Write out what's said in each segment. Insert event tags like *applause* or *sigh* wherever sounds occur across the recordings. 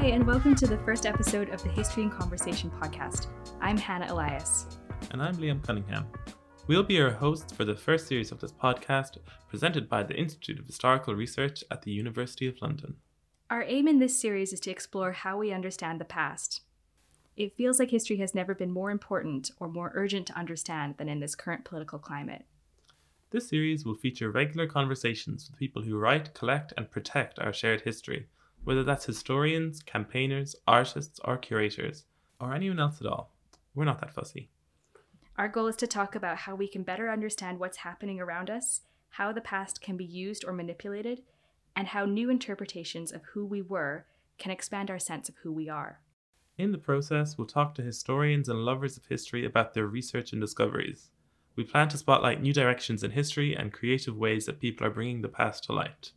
Hi, and welcome to the first episode of the History and Conversation podcast. I'm Hannah Elias. And I'm Liam Cunningham. We'll be your hosts for the first series of this podcast, presented by the Institute of Historical Research at the University of London. Our aim in this series is to explore how we understand the past. It feels like history has never been more important or more urgent to understand than in this current political climate. This series will feature regular conversations with people who write, collect, and protect our shared history, whether that's historians, campaigners, artists, or curators, or anyone else at all. We're not that fussy. Our goal is to talk about how we can better understand what's happening around us, how the past can be used or manipulated, and how new interpretations of who we were can expand our sense of who we are. In the process, we'll talk to historians and lovers of history about their research and discoveries. We plan to spotlight new directions in history and creative ways that people are bringing the past to light.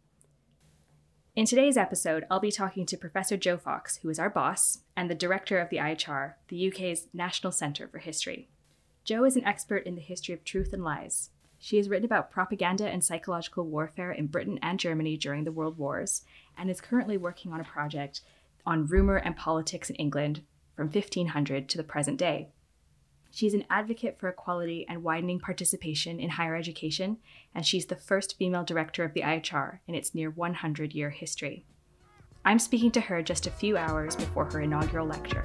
In today's episode, I'll be talking to Professor Jo Fox, who is our boss and the director of the IHR, the UK's National Centre for History. Jo is an expert in the history of truth and lies. She has written about propaganda and psychological warfare in Britain and Germany during the World Wars and is currently working on a project on rumour and politics in England from 1500 to the present day. She's an advocate for equality and widening participation in higher education, and she's the first female director of the IHR in its near 100 year history. I'm speaking to her just a few hours before her inaugural lecture.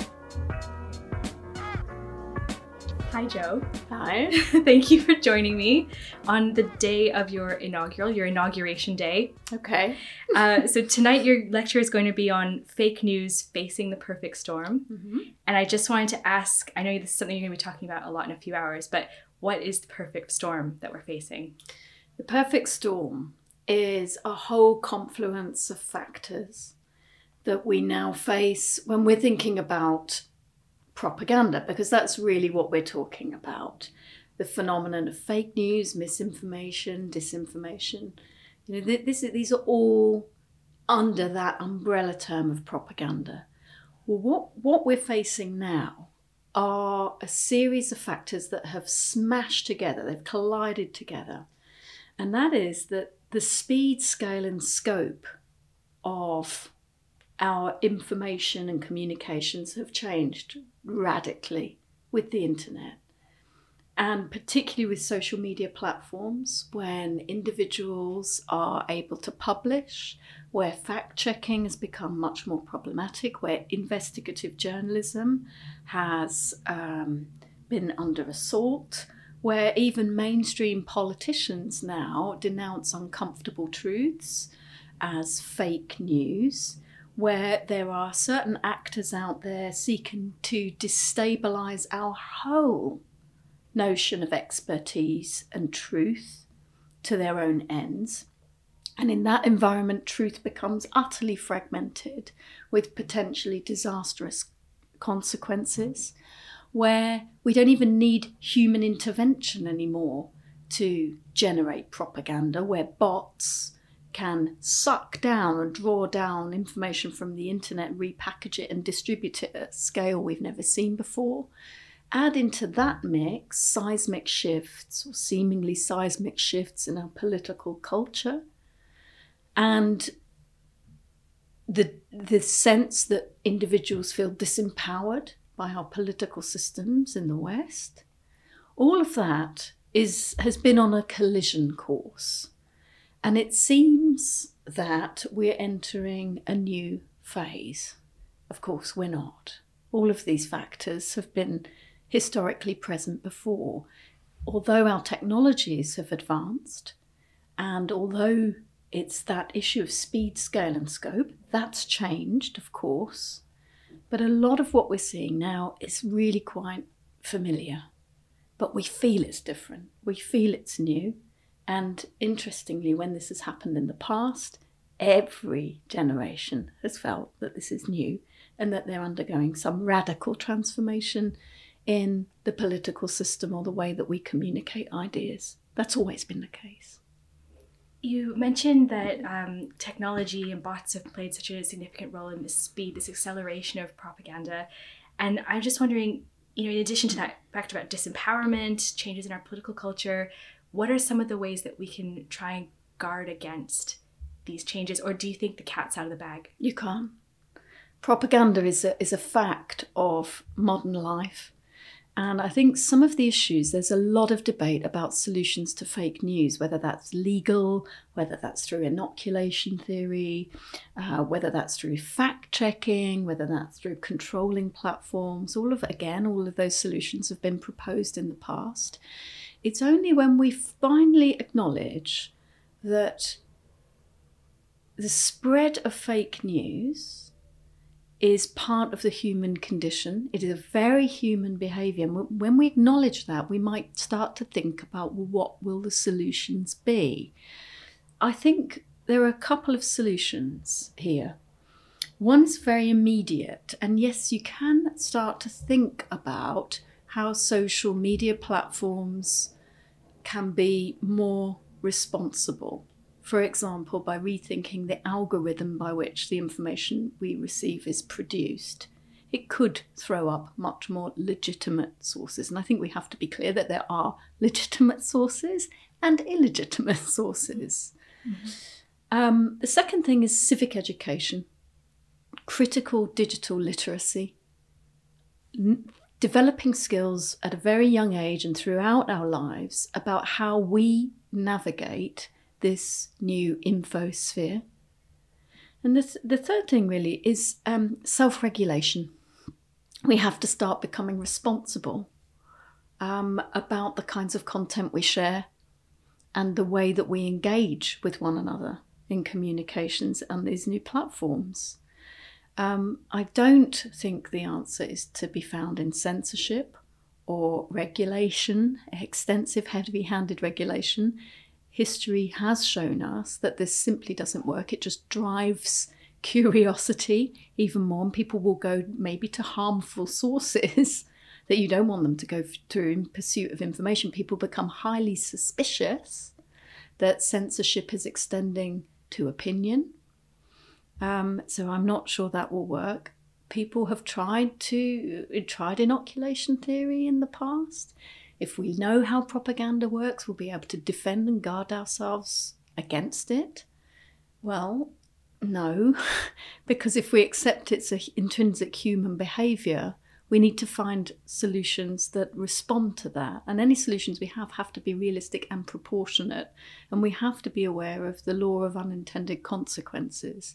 Hi, Jo. Hi. *laughs* Thank you for joining me on the day of your inaugural, your inauguration day. Okay. Uh, so, tonight your lecture is going to be on fake news facing the perfect storm. Mm-hmm. And I just wanted to ask I know this is something you're going to be talking about a lot in a few hours, but what is the perfect storm that we're facing? The perfect storm is a whole confluence of factors that we now face when we're thinking about propaganda, because that's really what we're talking about the phenomenon of fake news, misinformation, disinformation. You know, th- this, these are all under that umbrella term of propaganda. Well, what, what we're facing now are a series of factors that have smashed together, they've collided together. And that is that the speed, scale, and scope of our information and communications have changed radically with the internet. And particularly with social media platforms, when individuals are able to publish, where fact checking has become much more problematic, where investigative journalism has um, been under assault, where even mainstream politicians now denounce uncomfortable truths as fake news where there are certain actors out there seeking to destabilize our whole notion of expertise and truth to their own ends. And in that environment, truth becomes utterly fragmented with potentially disastrous consequences, where we don't even need human intervention anymore to generate propaganda, where bots can suck down and draw down information from the internet, repackage it, and distribute it at scale we've never seen before. Add into that mix seismic shifts or seemingly seismic shifts in our political culture and the, the sense that individuals feel disempowered by our political systems in the West. All of that is, has been on a collision course. And it seems that we're entering a new phase. Of course, we're not. All of these factors have been historically present before. Although our technologies have advanced, and although it's that issue of speed, scale, and scope, that's changed, of course. But a lot of what we're seeing now is really quite familiar. But we feel it's different, we feel it's new, and interestingly, when this has happened in the past, every generation has felt that this is new and that they're undergoing some radical transformation in the political system or the way that we communicate ideas. That's always been the case. You mentioned that um, technology and bots have played such a significant role in this speed, this acceleration of propaganda. And I'm just wondering, you know, in addition to that fact about disempowerment, changes in our political culture, what are some of the ways that we can try and guard against these changes or do you think the cat's out of the bag you can't propaganda is a, is a fact of modern life. And I think some of the issues, there's a lot of debate about solutions to fake news, whether that's legal, whether that's through inoculation theory, uh, whether that's through fact checking, whether that's through controlling platforms. All of, again, all of those solutions have been proposed in the past. It's only when we finally acknowledge that the spread of fake news is part of the human condition. It is a very human behavior. And when we acknowledge that, we might start to think about well, what will the solutions be? I think there are a couple of solutions here. One is very immediate, and yes, you can start to think about how social media platforms can be more responsible for example, by rethinking the algorithm by which the information we receive is produced. It could throw up much more legitimate sources. And I think we have to be clear that there are legitimate sources and illegitimate *laughs* sources. Mm-hmm. Um, the second thing is civic education, critical digital literacy, developing skills at a very young age and throughout our lives about how we navigate this new infosphere. And the, the third thing really is um, self regulation. We have to start becoming responsible um, about the kinds of content we share and the way that we engage with one another in communications and these new platforms. Um, I don't think the answer is to be found in censorship or regulation, extensive, heavy handed regulation history has shown us that this simply doesn't work. It just drives *laughs* curiosity even more, and people will go maybe to harmful sources *laughs* that you don't want them to go through in pursuit of information. People become highly suspicious that censorship is extending to opinion. Um, so I'm not sure that will work. People have tried to tried inoculation theory in the past. If we know how propaganda works, we'll be able to defend and guard ourselves against it. Well, no, *laughs* because if we accept its an intrinsic human behaviour, we need to find solutions that respond to that. And any solutions we have have to be realistic and proportionate. And we have to be aware of the law of unintended consequences.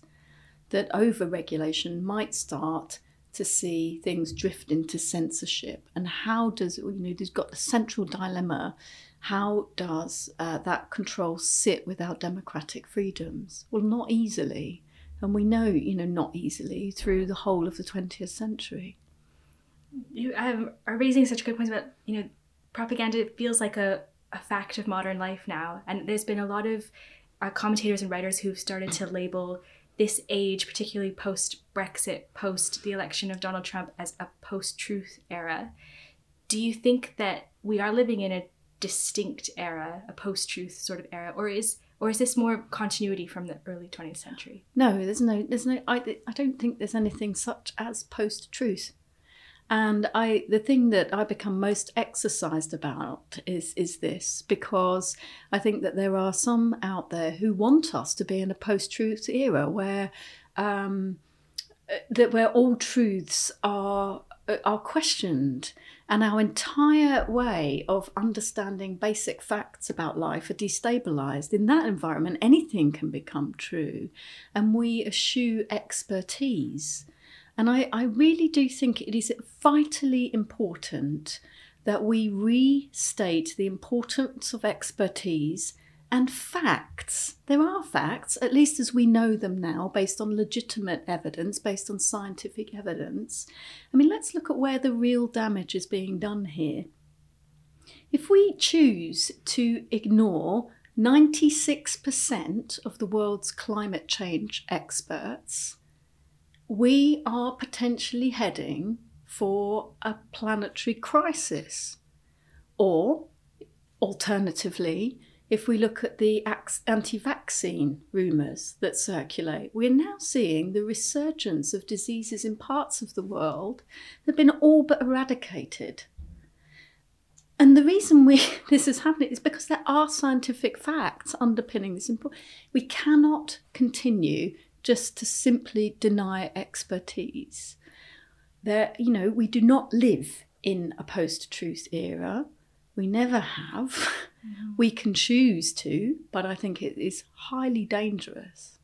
That over regulation might start to see things drift into censorship. And how does you know there's got the central dilemma. How does uh, that control sit with our democratic freedoms? Well not easily. And we know you know not easily through the whole of the 20th century. You um, are raising such good points about you know propaganda It feels like a, a fact of modern life now. And there's been a lot of uh, commentators and writers who've started to label this age, particularly post Brexit, post the election of Donald Trump, as a post truth era. Do you think that we are living in a distinct era, a post truth sort of era, or is or is this more continuity from the early 20th century? No, there's no, there's no. I, I don't think there's anything such as post truth. And I, the thing that I become most exercised about is is this because I think that there are some out there who want us to be in a post-truth era where um, that where all truths are are questioned. And our entire way of understanding basic facts about life are destabilized. In that environment anything can become true. And we eschew expertise and I, I really do think it is vitally important that we restate the importance of expertise and facts. There are facts, at least as we know them now, based on legitimate evidence, based on scientific evidence. I mean, let's look at where the real damage is being done here. If we choose to ignore 96% of the world's climate change experts, we are potentially heading for a planetary crisis. Or, alternatively, if we look at the anti vaccine rumours that circulate, we're now seeing the resurgence of diseases in parts of the world that have been all but eradicated. And the reason we *laughs* this is happening is because there are scientific facts underpinning this. We cannot continue just to simply deny expertise. There, you know, we do not live in a post truth era. We never have. Mm-hmm. We can choose to, but I think it is highly dangerous.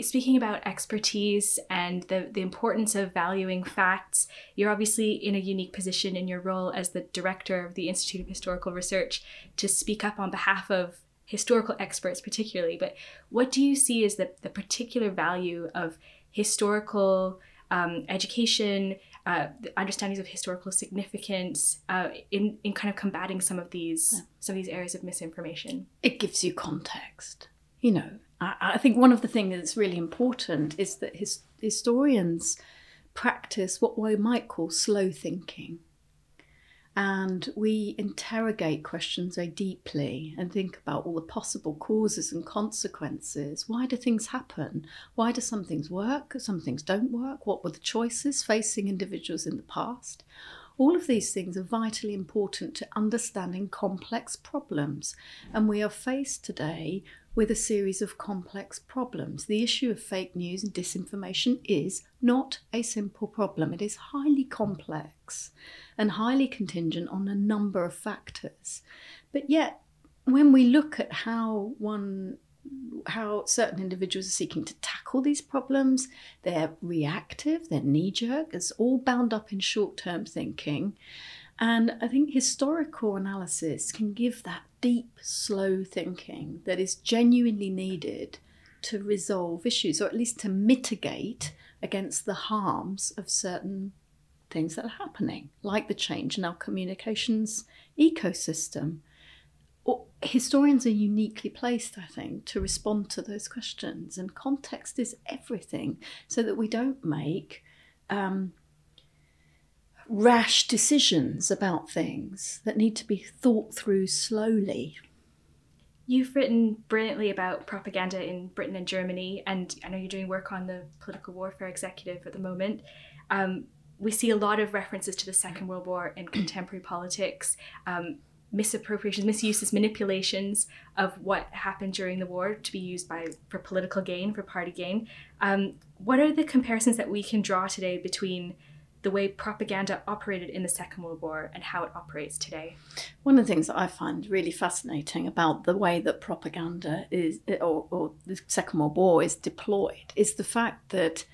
Speaking about expertise and the, the importance of valuing facts, you're obviously in a unique position in your role as the director of the Institute of Historical Research to speak up on behalf of historical experts, particularly. But what do you see as the, the particular value of historical um, education, uh, understandings of historical significance uh, in in kind of combating some of these yeah. some of these areas of misinformation. It gives you context. You know, I, I think one of the things that's really important is that his, historians practice what we might call slow thinking and we interrogate questions very deeply and think about all the possible causes and consequences. Why do things happen? Why do some things work? Some things don't work? What were the choices facing individuals in the past? All of these things are vitally important to understanding complex problems, and we are faced today with a series of complex problems. The issue of fake news and disinformation is not a simple problem, it is highly complex and highly contingent on a number of factors. But yet, when we look at how one how certain individuals are seeking to tackle these problems. They're reactive, they're knee jerk, it's all bound up in short term thinking. And I think historical analysis can give that deep, slow thinking that is genuinely needed to resolve issues, or at least to mitigate against the harms of certain things that are happening, like the change in our communications ecosystem. Historians are uniquely placed, I think, to respond to those questions, and context is everything so that we don't make um, rash decisions about things that need to be thought through slowly. You've written brilliantly about propaganda in Britain and Germany, and I know you're doing work on the political warfare executive at the moment. Um, we see a lot of references to the Second World War in contemporary politics, um, misappropriations, misuses, manipulations of what happened during the war to be used by for political gain, for party gain. Um, what are the comparisons that we can draw today between the way propaganda operated in the Second World War and how it operates today? One of the things that I find really fascinating about the way that propaganda is, or, or the Second World War is deployed, is the fact that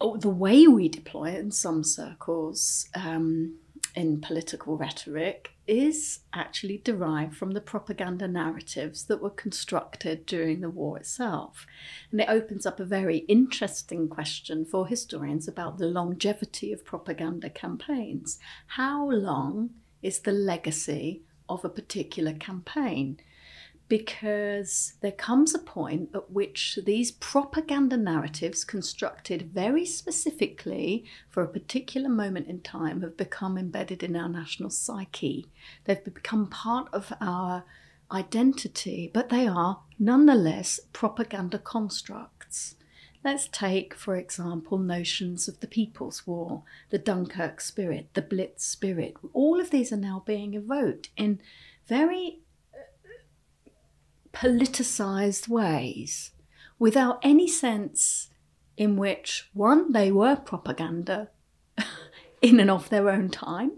oh, the way we deploy it in some circles um, in political rhetoric is actually derived from the propaganda narratives that were constructed during the war itself. And it opens up a very interesting question for historians about the longevity of propaganda campaigns. How long is the legacy of a particular campaign? Because there comes a point at which these propaganda narratives, constructed very specifically for a particular moment in time, have become embedded in our national psyche. They've become part of our identity, but they are nonetheless propaganda constructs. Let's take, for example, notions of the People's War, the Dunkirk spirit, the Blitz spirit. All of these are now being evoked in very politicised ways without any sense in which, one, they were propaganda *laughs* in and of their own time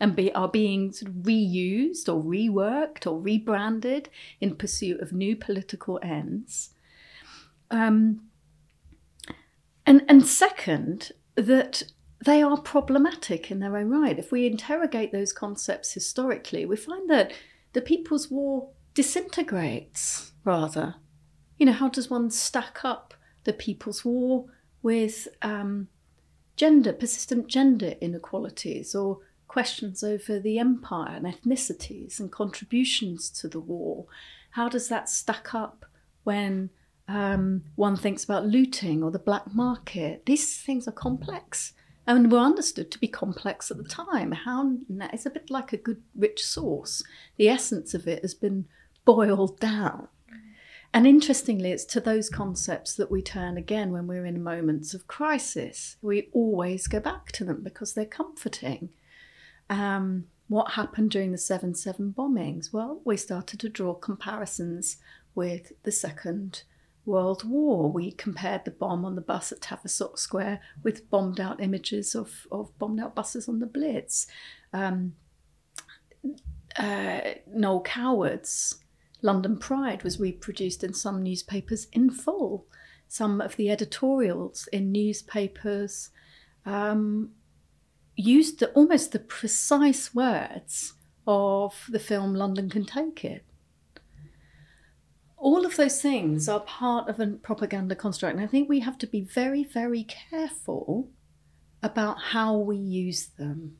and be, are being sort of reused or reworked or rebranded in pursuit of new political ends. Um, and, and second, that they are problematic in their own right. If we interrogate those concepts historically, we find that the People's War disintegrates, rather. You know, how does one stack up the People's War with um, gender, persistent gender inequalities, or questions over the empire and ethnicities and contributions to the war? How does that stack up when um, one thinks about looting or the black market? These things are complex and were understood to be complex at the time. How it's a bit like a good rich sauce. The essence of it has been boiled down. And interestingly, it's to those concepts that we turn again when we're in moments of crisis. We always go back to them because they're comforting. Um, what happened during the 7 7 bombings? Well, we started to draw comparisons with the Second World War. We compared the bomb on the bus at Tavistock Square with bombed out images of, of bombed out buses on the Blitz. Um, uh, Noel Coward's London Pride was reproduced in some newspapers in full. Some of the editorials in newspapers um, used the, almost the precise words of the film London Can Take It. All of those things are part of a propaganda construct, and I think we have to be very, very careful about how we use them.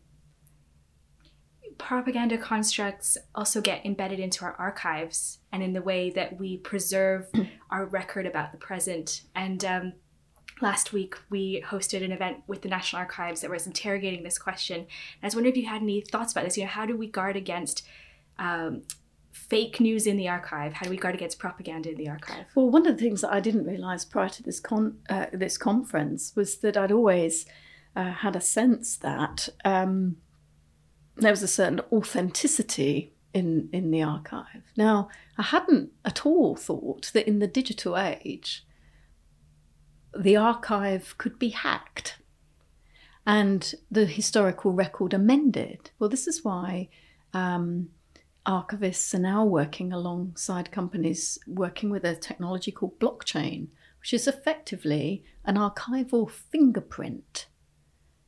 Propaganda constructs also get embedded into our archives and in the way that we preserve *clears throat* our record about the present. And um, last week we hosted an event with the National Archives that was interrogating this question. And I was wondering if you had any thoughts about this. You know, how do we guard against um, fake news in the archive? How do we guard against propaganda in the archive? Well, one of the things that I didn't realise prior to this con uh, this conference was that I'd always uh, had a sense that um, there was a certain authenticity in in the archive. Now, I hadn't at all thought that in the digital age, the archive could be hacked and the historical record amended. Well, this is why. Um, archivists are now working alongside companies working with a technology called blockchain, which is effectively an archival fingerprint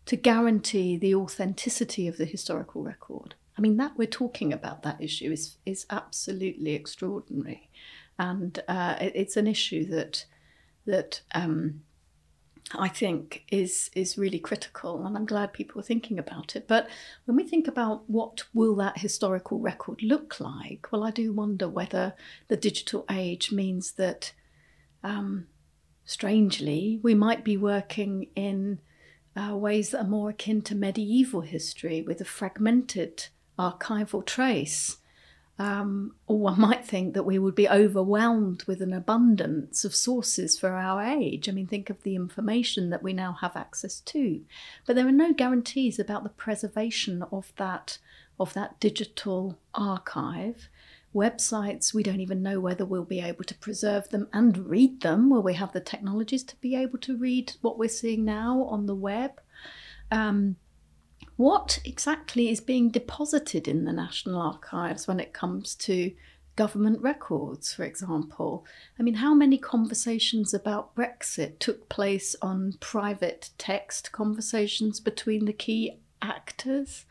to guarantee the authenticity of the historical record. I mean, that we're talking about that issue is is absolutely extraordinary, and uh, it, it's an issue that that um, I think is is really critical, and I'm glad people are thinking about it. But when we think about what will that historical record look like, well, I do wonder whether the digital age means that, um, strangely, we might be working in uh, ways that are more akin to medieval history, with a fragmented archival trace um, or one might think that we would be overwhelmed with an abundance of sources for our age. I mean, think of the information that we now have access to. But there are no guarantees about the preservation of that of that digital archive. Websites, we don't even know whether we'll be able to preserve them and read them. Will we have the technologies to be able to read what we're seeing now on the web? Um, what exactly is being deposited in the National Archives when it comes to government records, for example? I mean, how many conversations about Brexit took place on private text conversations between the key actors?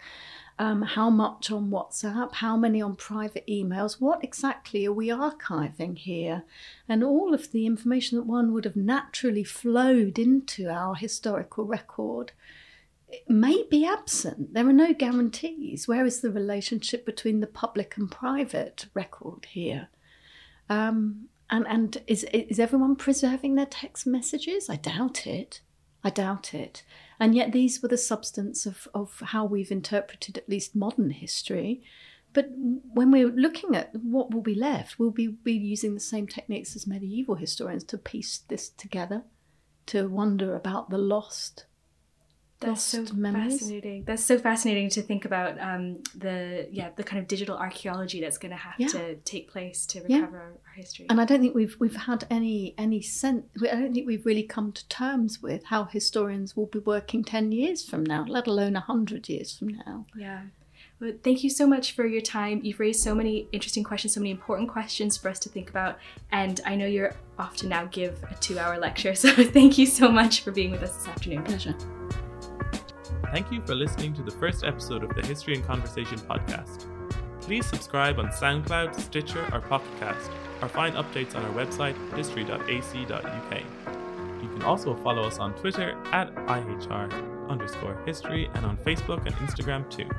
Um, how much on WhatsApp, how many on private emails, what exactly are we archiving here? And all of the information that one would have naturally flowed into our historical record may be absent. There are no guarantees. Where is the relationship between the public and private record here? Um, and and is is everyone preserving their text messages? I doubt it. I doubt it. And yet these were the substance of, of how we've interpreted at least modern history. But when we're looking at what will be left, we'll be, be using the same techniques as medieval historians to piece this together, to wonder about the lost, that's so memories. fascinating. That's so fascinating to think about um, the yeah the kind of digital archaeology that's going to have yeah. to take place to recover yeah. our, our, history. And I don't think we've we've had any any sense. I don't think we've really come to terms with how historians will be working ten years from now, let alone hundred years from now. Yeah. Well, thank you so much for your time. You've raised so many interesting questions, so many important questions for us to think about. And I know you're off to now give a two hour lecture. *laughs* So thank you so much for being with us this afternoon. Pleasure. Thank you for listening to the first episode of the History and Conversation podcast. Please subscribe on SoundCloud, Stitcher, or Pocketcast, or find updates on our website, history.ac.uk. You can also follow us on Twitter at IHR underscore history and on Facebook and Instagram too.